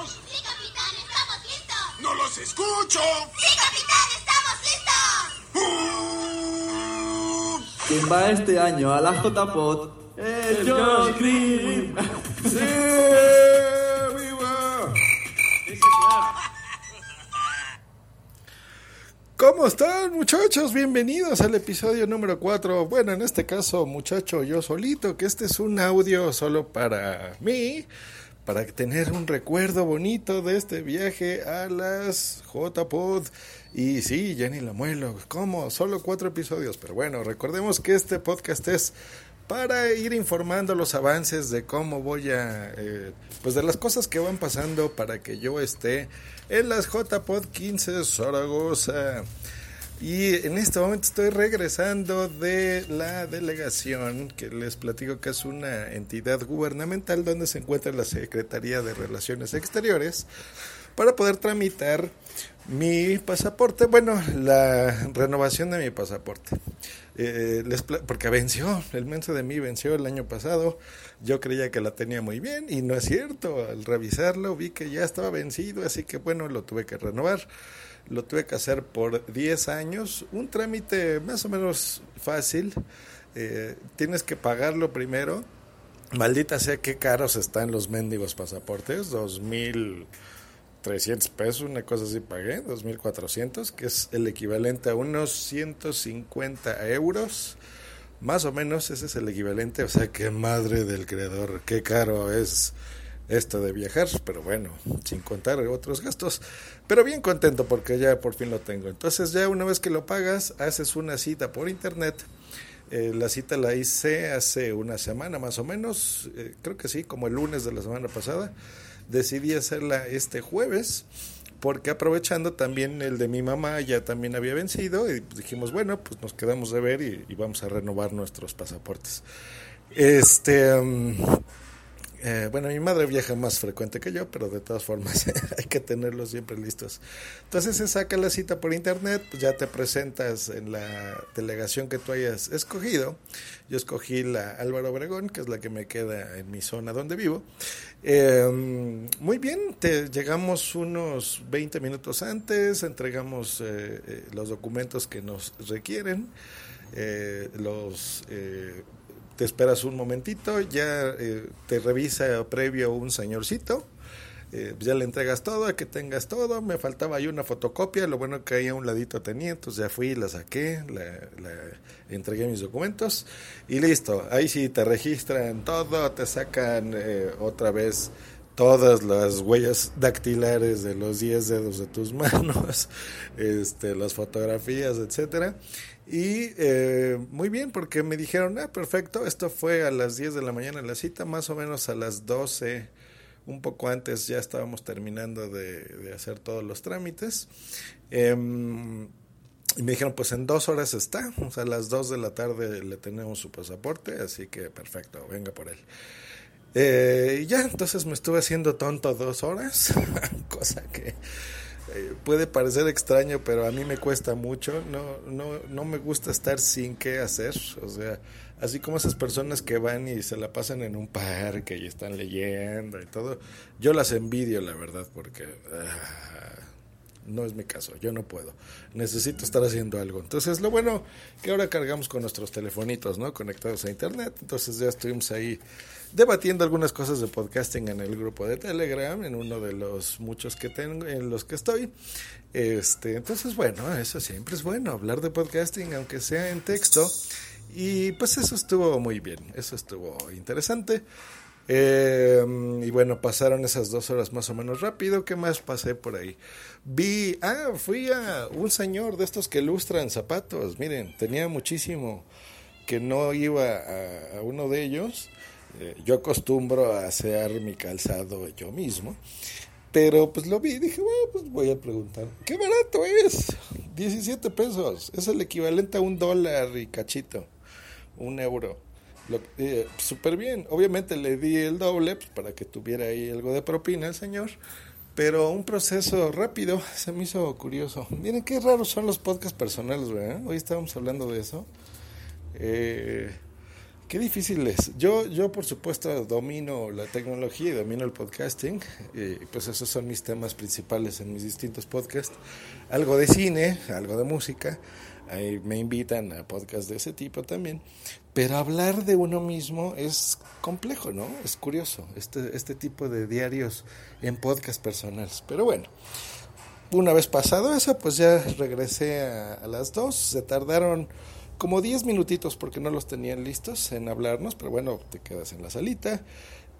chicos? ¡Sí, capitán! ¡Estamos listos! ¡No los escucho! ¡Sí, capitán! ¡Estamos listos! ¿Quién va este año a la JPOT? ¡El Green! ¡Sí! ¡Viva! ¿Cómo están muchachos? Bienvenidos al episodio número 4. Bueno, en este caso, muchacho, yo solito, que este es un audio solo para mí, para tener un recuerdo bonito de este viaje a las JPod. Y sí, ni la muelo. ¿Cómo? Solo cuatro episodios. Pero bueno, recordemos que este podcast es para ir informando los avances de cómo voy a, eh, pues de las cosas que van pasando para que yo esté en las JPod 15 Zaragoza. Y en este momento estoy regresando de la delegación que les platico que es una entidad gubernamental donde se encuentra la Secretaría de Relaciones Exteriores para poder tramitar mi pasaporte, bueno, la renovación de mi pasaporte. Eh, les porque venció, el menso de mí venció el año pasado. Yo creía que la tenía muy bien y no es cierto. Al revisarlo vi que ya estaba vencido, así que bueno, lo tuve que renovar. Lo tuve que hacer por 10 años, un trámite más o menos fácil. Eh, tienes que pagarlo primero. Maldita sea qué caros están los mendigos pasaportes, 2000 300 pesos, una cosa así pagué, 2.400, que es el equivalente a unos 150 euros. Más o menos ese es el equivalente, o sea, qué madre del creador, qué caro es esto de viajar, pero bueno, sin contar otros gastos. Pero bien contento porque ya por fin lo tengo. Entonces ya una vez que lo pagas, haces una cita por internet. Eh, la cita la hice hace una semana más o menos, eh, creo que sí, como el lunes de la semana pasada decidí hacerla este jueves porque aprovechando también el de mi mamá ya también había vencido y dijimos bueno pues nos quedamos de ver y, vamos a renovar nuestros pasaportes este eh, bueno, mi madre viaja más frecuente que yo, pero de todas formas hay que tenerlos siempre listos. Entonces se saca la cita por internet, pues ya te presentas en la delegación que tú hayas escogido. Yo escogí la Álvaro Obregón, que es la que me queda en mi zona donde vivo. Eh, muy bien, llegamos unos 20 minutos antes, entregamos eh, eh, los documentos que nos requieren, los te esperas un momentito, ya eh, te revisa previo un señorcito, eh, ya le entregas todo, a que tengas todo, me faltaba ahí una fotocopia, lo bueno que ahí a un ladito tenía, entonces ya fui, la saqué, la, entregué mis documentos y listo, ahí sí te registran todo, te sacan eh, otra vez todas las huellas dactilares de los 10 dedos de tus manos, este, las fotografías, etcétera. Y eh, muy bien, porque me dijeron, ah, perfecto, esto fue a las 10 de la mañana la cita, más o menos a las 12, un poco antes ya estábamos terminando de, hacer todos los trámites. Em, y me dijeron, pues en dos horas está, o sea, a las 2 de la tarde le tenemos su pasaporte, así que perfecto, venga por él. Eh, y ya, entonces me estuve haciendo tonto dos horas, cosa que eh, puede parecer extraño, pero a mí me cuesta mucho. No, no, no me gusta estar sin qué hacer. O sea, así como esas personas que van y se la pasan en un parque y están leyendo y todo, yo las envidio, la verdad, porque ah, no es mi caso. Yo no puedo. Necesito estar haciendo algo. Entonces, lo bueno que ahora cargamos con nuestros telefonitos, ¿no? Conectados a internet. Entonces ya estuvimos ahí debatiendo algunas cosas de podcasting en el grupo de Telegram, en uno de los muchos que tengo, en los que estoy. Este, entonces, bueno, eso siempre es bueno, hablar de podcasting, aunque sea en texto. Y pues eso estuvo muy bien, eso estuvo interesante. Eh, y bueno, pasaron esas dos horas más o menos rápido. ¿Qué más pasé por ahí? Vi, ah, fui a un señor de estos que lustran zapatos. Miren, tenía muchísimo que no iba a uno de ellos. Eh, yo acostumbro a hacer mi calzado yo mismo. Pero pues lo vi y dije, bueno, pues voy a preguntar. ¿Qué barato es? 17 pesos. Es el equivalente a un dólar y cachito. Un euro. Eh, Súper bien. Obviamente le di el doble pues, para que tuviera ahí algo de propina el señor. Pero un proceso rápido se me hizo curioso. Miren qué raros son los podcasts personales, ¿verdad? Hoy estábamos hablando de eso. Eh, qué difícil es. Yo, yo por supuesto domino la tecnología y domino el podcasting. Y pues esos son mis temas principales en mis distintos podcasts. Algo de cine, algo de música. Ahí me invitan a podcasts de ese tipo también. Pero hablar de uno mismo es complejo, ¿no? Es curioso, este, este tipo de diarios en podcast personales. Pero bueno, una vez pasado eso, pues ya regresé a, a las dos. Se tardaron como 10 minutitos porque no los tenían listos en hablarnos, pero bueno, te quedas en la salita,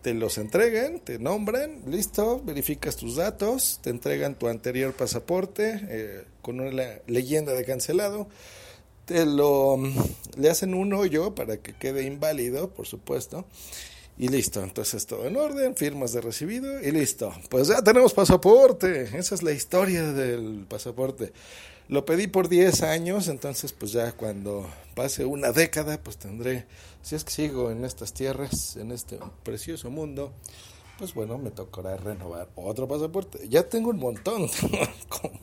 te los entregan, te nombran, listo, verificas tus datos, te entregan tu anterior pasaporte eh, con una leyenda de cancelado, te lo le hacen un hoyo para que quede inválido, por supuesto. Y listo, entonces todo en orden, firmas de recibido y listo. Pues ya tenemos pasaporte. Esa es la historia del pasaporte. Lo pedí por 10 años, entonces pues ya cuando pase una década, pues tendré, si es que sigo en estas tierras, en este precioso mundo, pues bueno, me tocará renovar otro pasaporte. Ya tengo un montón, como,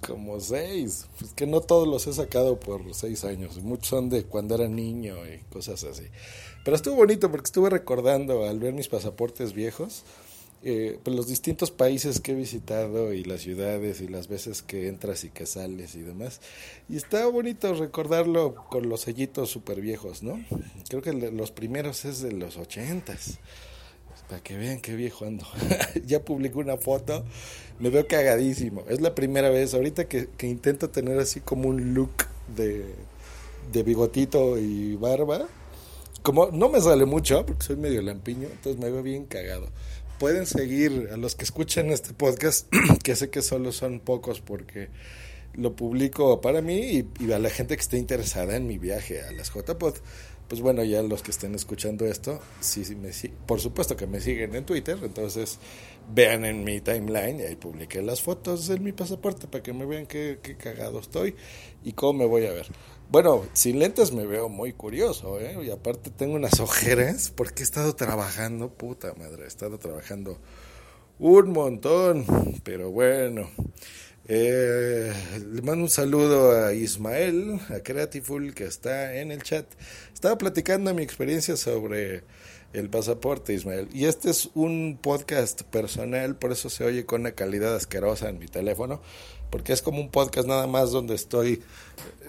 como seis, pues que no todos los he sacado por seis años, muchos son de cuando era niño y cosas así. Pero estuvo bonito porque estuve recordando al ver mis pasaportes viejos eh, pues los distintos países que he visitado y las ciudades y las veces que entras y que sales y demás. Y está bonito recordarlo con los sellitos súper viejos, ¿no? Creo que los primeros es de los ochentas. Para que vean qué viejo ando. ya publicé una foto, me veo cagadísimo. Es la primera vez, ahorita que, que intento tener así como un look de, de bigotito y barba. Como no me sale mucho, porque soy medio lampiño, entonces me veo bien cagado pueden seguir a los que escuchen este podcast, que sé que solo son pocos porque lo publico para mí y, a la gente que esté interesada en mi viaje a las JPod. Pues bueno, ya los que estén escuchando esto, sí, sí me, por supuesto que me siguen en Twitter, entonces vean en mi timeline, y ahí publiqué las fotos de mi pasaporte para que me vean qué, qué cagado estoy y cómo me voy a ver. Bueno, sin lentes me veo muy curioso, ¿eh? Y aparte tengo unas ojeras porque he estado trabajando, puta madre, he estado trabajando un montón, pero bueno. Eh, le mando un saludo a Ismael, a Creatiful, que está en el chat. Estaba platicando mi experiencia sobre el pasaporte, Ismael. Y este es un podcast personal, por eso se oye con una calidad asquerosa en mi teléfono, porque es como un podcast nada más donde estoy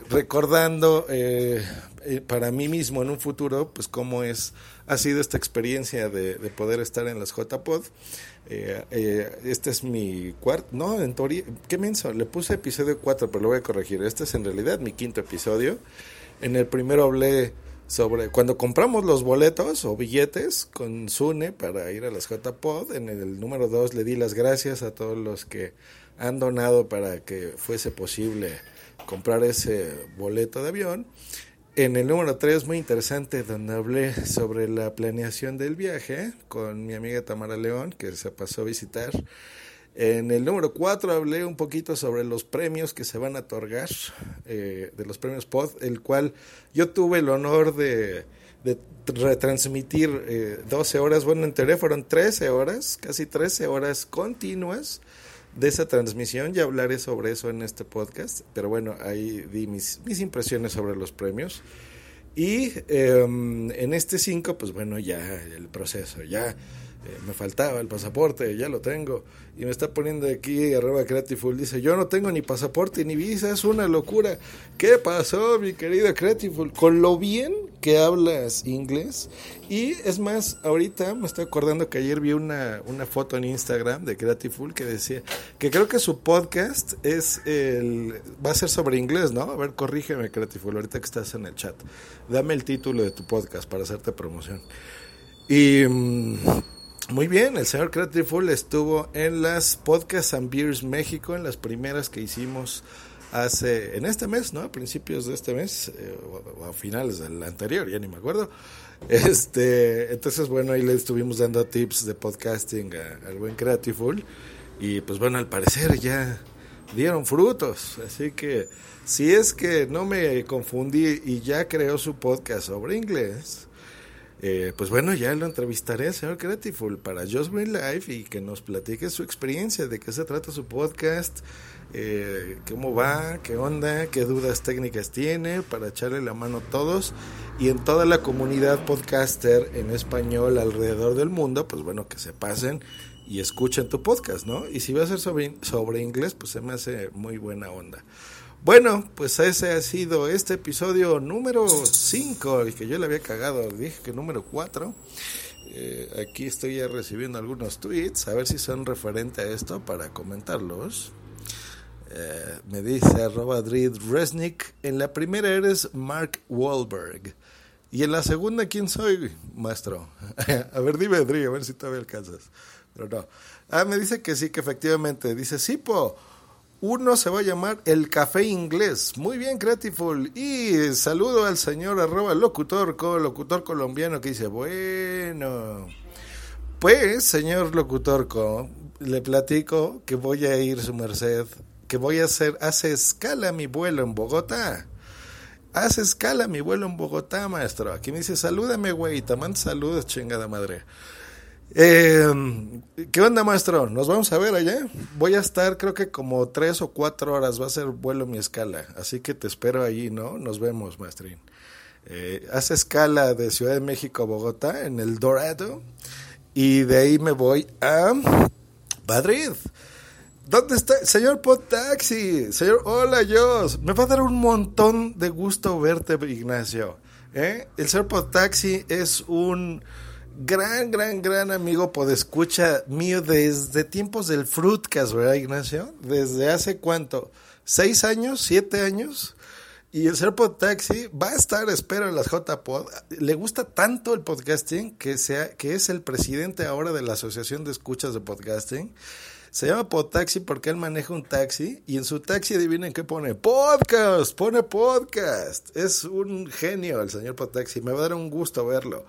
recordando eh, eh, para mí mismo en un futuro, pues cómo es, ha sido esta experiencia de, poder estar en las JPod. Eh, eh, este es mi cuarto, no, en teoría, ¿qué menso? Le puse episodio 4, pero lo voy a corregir. Este es en realidad mi quinto episodio. En el primero hablé sobre cuando compramos los boletos o billetes con Sune para ir a las JPod. En el número 2 le di las gracias a todos los que han donado para que fuese posible comprar ese boleto de avión. En el número 3, muy interesante, donde hablé sobre la planeación del viaje con mi amiga Tamara León, que se pasó a visitar. En el número 4 hablé un poquito sobre los premios que se van a otorgar, eh, de los premios POD, el cual yo tuve el honor de, retransmitir eh, 12 horas, bueno, en fueron 13 horas, casi 13 horas continuas de esa transmisión, ya hablaré sobre eso en este podcast, pero bueno, ahí di mis, mis impresiones sobre los premios. Y em, en este 5, pues bueno, ya el proceso, ya eh, me faltaba el pasaporte, ya lo tengo. Y me está poniendo aquí arroba Creativeful, dice, yo no tengo ni pasaporte ni visa, es una locura. ¿Qué pasó, mi querido Creativeful? Con lo bien que hablas inglés. Y es más, ahorita me estoy acordando que ayer vi una, una foto en Instagram de Creativeful que decía que creo que su podcast es el, va a ser sobre inglés, ¿no? A ver, corrígeme, Creativeful, ahorita que estás en el chat. Dame el título de tu podcast para hacerte promoción. Y... Mm, muy bien, el señor Creative Full estuvo en las Podcasts and Beers México, en las primeras que hicimos hace, en este mes, ¿no? A principios de este mes, eh, o, a finales del anterior, ya ni me acuerdo. Este, entonces, bueno, ahí le estuvimos dando tips de podcasting al buen Creativeful. Y pues bueno, al parecer ya dieron frutos. Así que si es que no me confundí y ya creó su podcast sobre inglés, eh, pues bueno, ya lo entrevistaré señor Creativeful para Just Green Life y que nos platique su experiencia, de qué se trata su podcast, eh, cómo va, qué onda, qué dudas técnicas tiene, para echarle la mano a todos y en toda la comunidad podcaster en español alrededor del mundo, pues bueno, que se pasen y escuchen tu podcast, ¿no? Y si va a ser sobre inglés, pues se me hace muy buena onda. Bueno, pues ese ha sido este episodio número 5, el que yo le había cagado, dije que número 4. Eh, aquí estoy ya recibiendo algunos tweets, a ver si son referente a esto para comentarlos. Eh, me dice arroba Drid Resnick, en la primera eres Mark Wahlberg. Y en la segunda, ¿quién soy, maestro? a ver, dime, Dri, a ver si todavía alcanzas. Pero no. Ah, me dice que sí, que efectivamente. Dice, Sipo, uno se va a llamar El Café Inglés. Muy bien, Creativeful. Y saludo al señor arroba locutor, locutor colombiano que dice, bueno. Pues, señor locutorco, le platico que voy a ir su merced, que voy a hacer, hace escala mi vuelo en Bogotá. Hace escala mi vuelo en Bogotá, maestro. Aquí me dice, salúdame, güey, te mando saludos, chingada madre. Eh, ¿Qué onda, maestro? ¿Nos vamos a ver allá? Voy a estar, creo que como tres o cuatro horas. Va a ser vuelo mi escala. Así que te espero allí, ¿no? Nos vemos, maestrín. Eh, hace escala de Ciudad de México a Bogotá en el Dorado. Y de ahí me voy a Madrid. ¿Dónde está? Señor Potaxi. Señor, hola, Dios. Me va a dar un montón de gusto verte, Ignacio. ¿Eh? El señor Potaxi es un gran, gran, gran amigo escucha mío desde tiempos del Fruitcast, ¿verdad, Ignacio? Desde hace cuánto, seis años, siete años. Y el ser Taxi va a estar, espero, en las JPod. Le gusta tanto el podcasting que, sea, que es el presidente ahora de la Asociación de Escuchas de Podcasting. Se llama Podtaxi porque él maneja un taxi y en su taxi adivinen qué pone. Podcast, pone podcast. Es un genio el señor Podtaxi. Me va a dar un gusto verlo.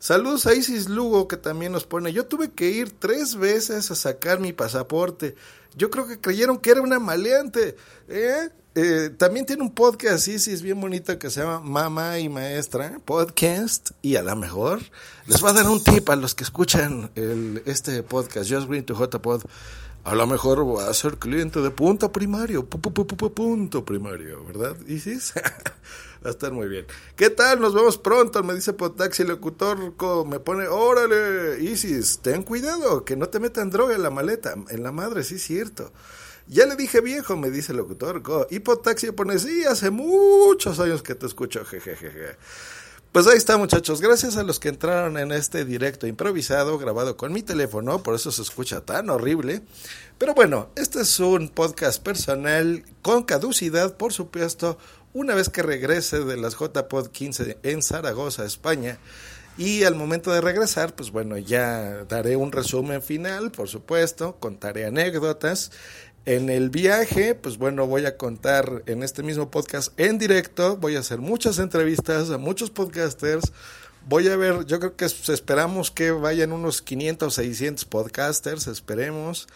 Saludos a Isis Lugo que también nos pone, yo tuve que ir tres veces a sacar mi pasaporte. Yo creo que creyeron que era una maleante. ¿eh? Eh, también tiene un podcast Isis bien bonito que se llama Mamá y Maestra Podcast y a lo mejor les va a dar un tip a los que escuchan este podcast Just Green to JPod. A lo mejor va a ser cliente de punto primario, punto primario, ¿verdad, Isis? Va a estar muy bien. ¿Qué tal? Nos vemos pronto. Me dice Potaxi Locutor. Me pone, órale, Isis, ten cuidado, que no te metan droga en la maleta. En la madre, sí, cierto. Ya le dije viejo, me dice el locutor. Y Potaxi pone, sí, hace muchos años que te escucho, jejejeje. Pues ahí está, muchachos. Gracias a los que entraron en este directo improvisado, grabado con mi teléfono, por eso se escucha tan horrible. Pero bueno, este es un podcast personal con caducidad, por supuesto, una vez que regrese de las JPod 15 en Zaragoza, España, y al momento de regresar, pues bueno, ya daré un resumen final, por supuesto, contaré anécdotas. En el viaje, pues bueno, voy a contar en este mismo podcast en directo, voy a hacer muchas entrevistas a muchos podcasters. Voy a ver, yo creo que esperamos que vayan unos 500 o 600 podcasters, esperemos.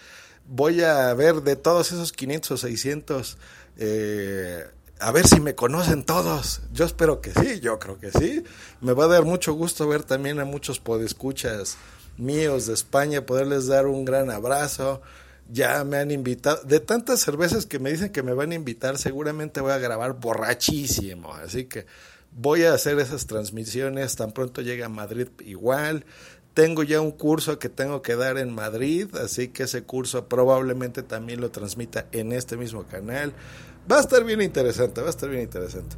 Voy a ver de todos esos 500 o 600 eh, a ver si me conocen todos. Yo espero que sí, yo creo que sí. Me va a dar mucho gusto ver también a muchos podescuchas míos de España, poderles dar un gran abrazo. Ya me han invitado, de tantas cervezas que me dicen que me van a invitar, seguramente voy a grabar borrachísimo. Así que voy a hacer esas transmisiones tan pronto llegue a Madrid igual. Tengo ya un curso que tengo que dar en Madrid, así que ese curso probablemente también lo transmita en este mismo canal. Va a estar bien interesante, va a estar bien interesante.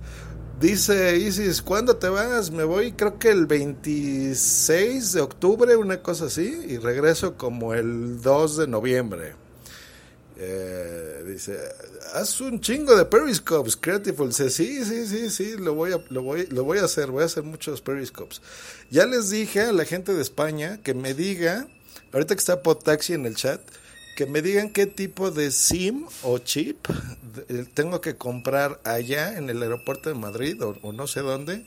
Dice Isis, ¿cuándo te vas? Me voy creo que el 26 de octubre, una cosa así, y regreso como el 2 de noviembre. Eh, dice, haz un chingo de periscopes, Creative. Dice, sí, sí, sí, sí, lo voy, a, lo, voy, lo voy a hacer, voy a hacer muchos periscopes. Ya les dije a la gente de España que me diga, ahorita que está Potaxi en el chat, que me digan qué tipo de SIM o chip eh, tengo que comprar allá en el aeropuerto de Madrid o, no sé dónde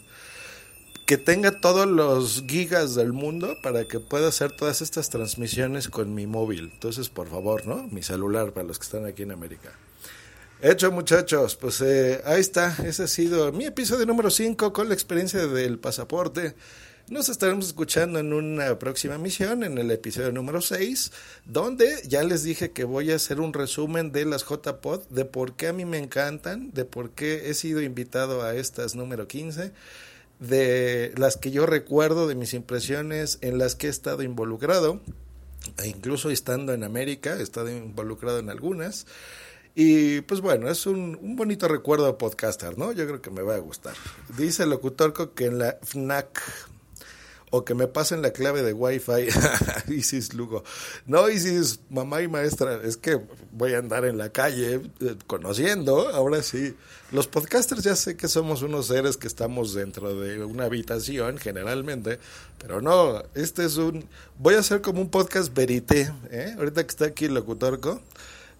que tenga todos los gigas del mundo para que pueda hacer todas estas transmisiones con mi móvil. Entonces, por favor, ¿no? Mi celular para los que están aquí en América. Hecho, muchachos, pues eh, ahí está. Ese ha sido mi episodio número 5 con la experiencia del pasaporte. Nos estaremos escuchando en una próxima misión, en el episodio número 6, donde ya les dije que voy a hacer un resumen de las JPod, de por qué a mí me encantan, de por qué he sido invitado a estas número 15 de las que yo recuerdo, de mis impresiones en las que he estado involucrado, e incluso estando en América, he estado involucrado en algunas. Y pues bueno, es un, un bonito recuerdo de podcaster, ¿no? Yo creo que me va a gustar. Dice el locutor que en la FNAC o que me pasen la clave de Wi-Fi. Isis Lugo. No, Isis, mamá y maestra, es que voy a andar en la calle eh, conociendo, ahora sí. Los podcasters ya sé que somos unos seres que estamos dentro de una habitación generalmente, pero no, este es un... Voy a hacer como un podcast verité, ¿eh? Ahorita que está aquí el locutorco.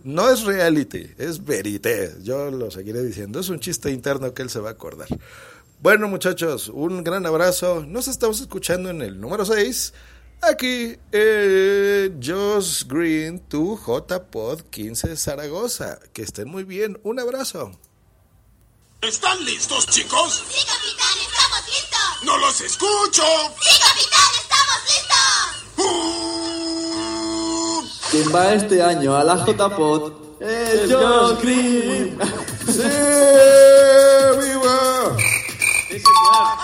No es reality, es verité. Yo lo seguiré diciendo. Es un chiste interno que él se va a acordar. Bueno, muchachos, un gran abrazo. Nos estamos escuchando en el número 6. Aquí, eh, Josh Green, tu JPod 15 Zaragoza. Que estén muy bien. Un abrazo. ¿Están listos, chicos? Sí, capitán, estamos listos. ¡No los escucho! Sí, capitán, estamos listos. ¿Quién va este año a la JPod? ¡El Josh Green! ¡Sí! ¡Viva! Sí, señor.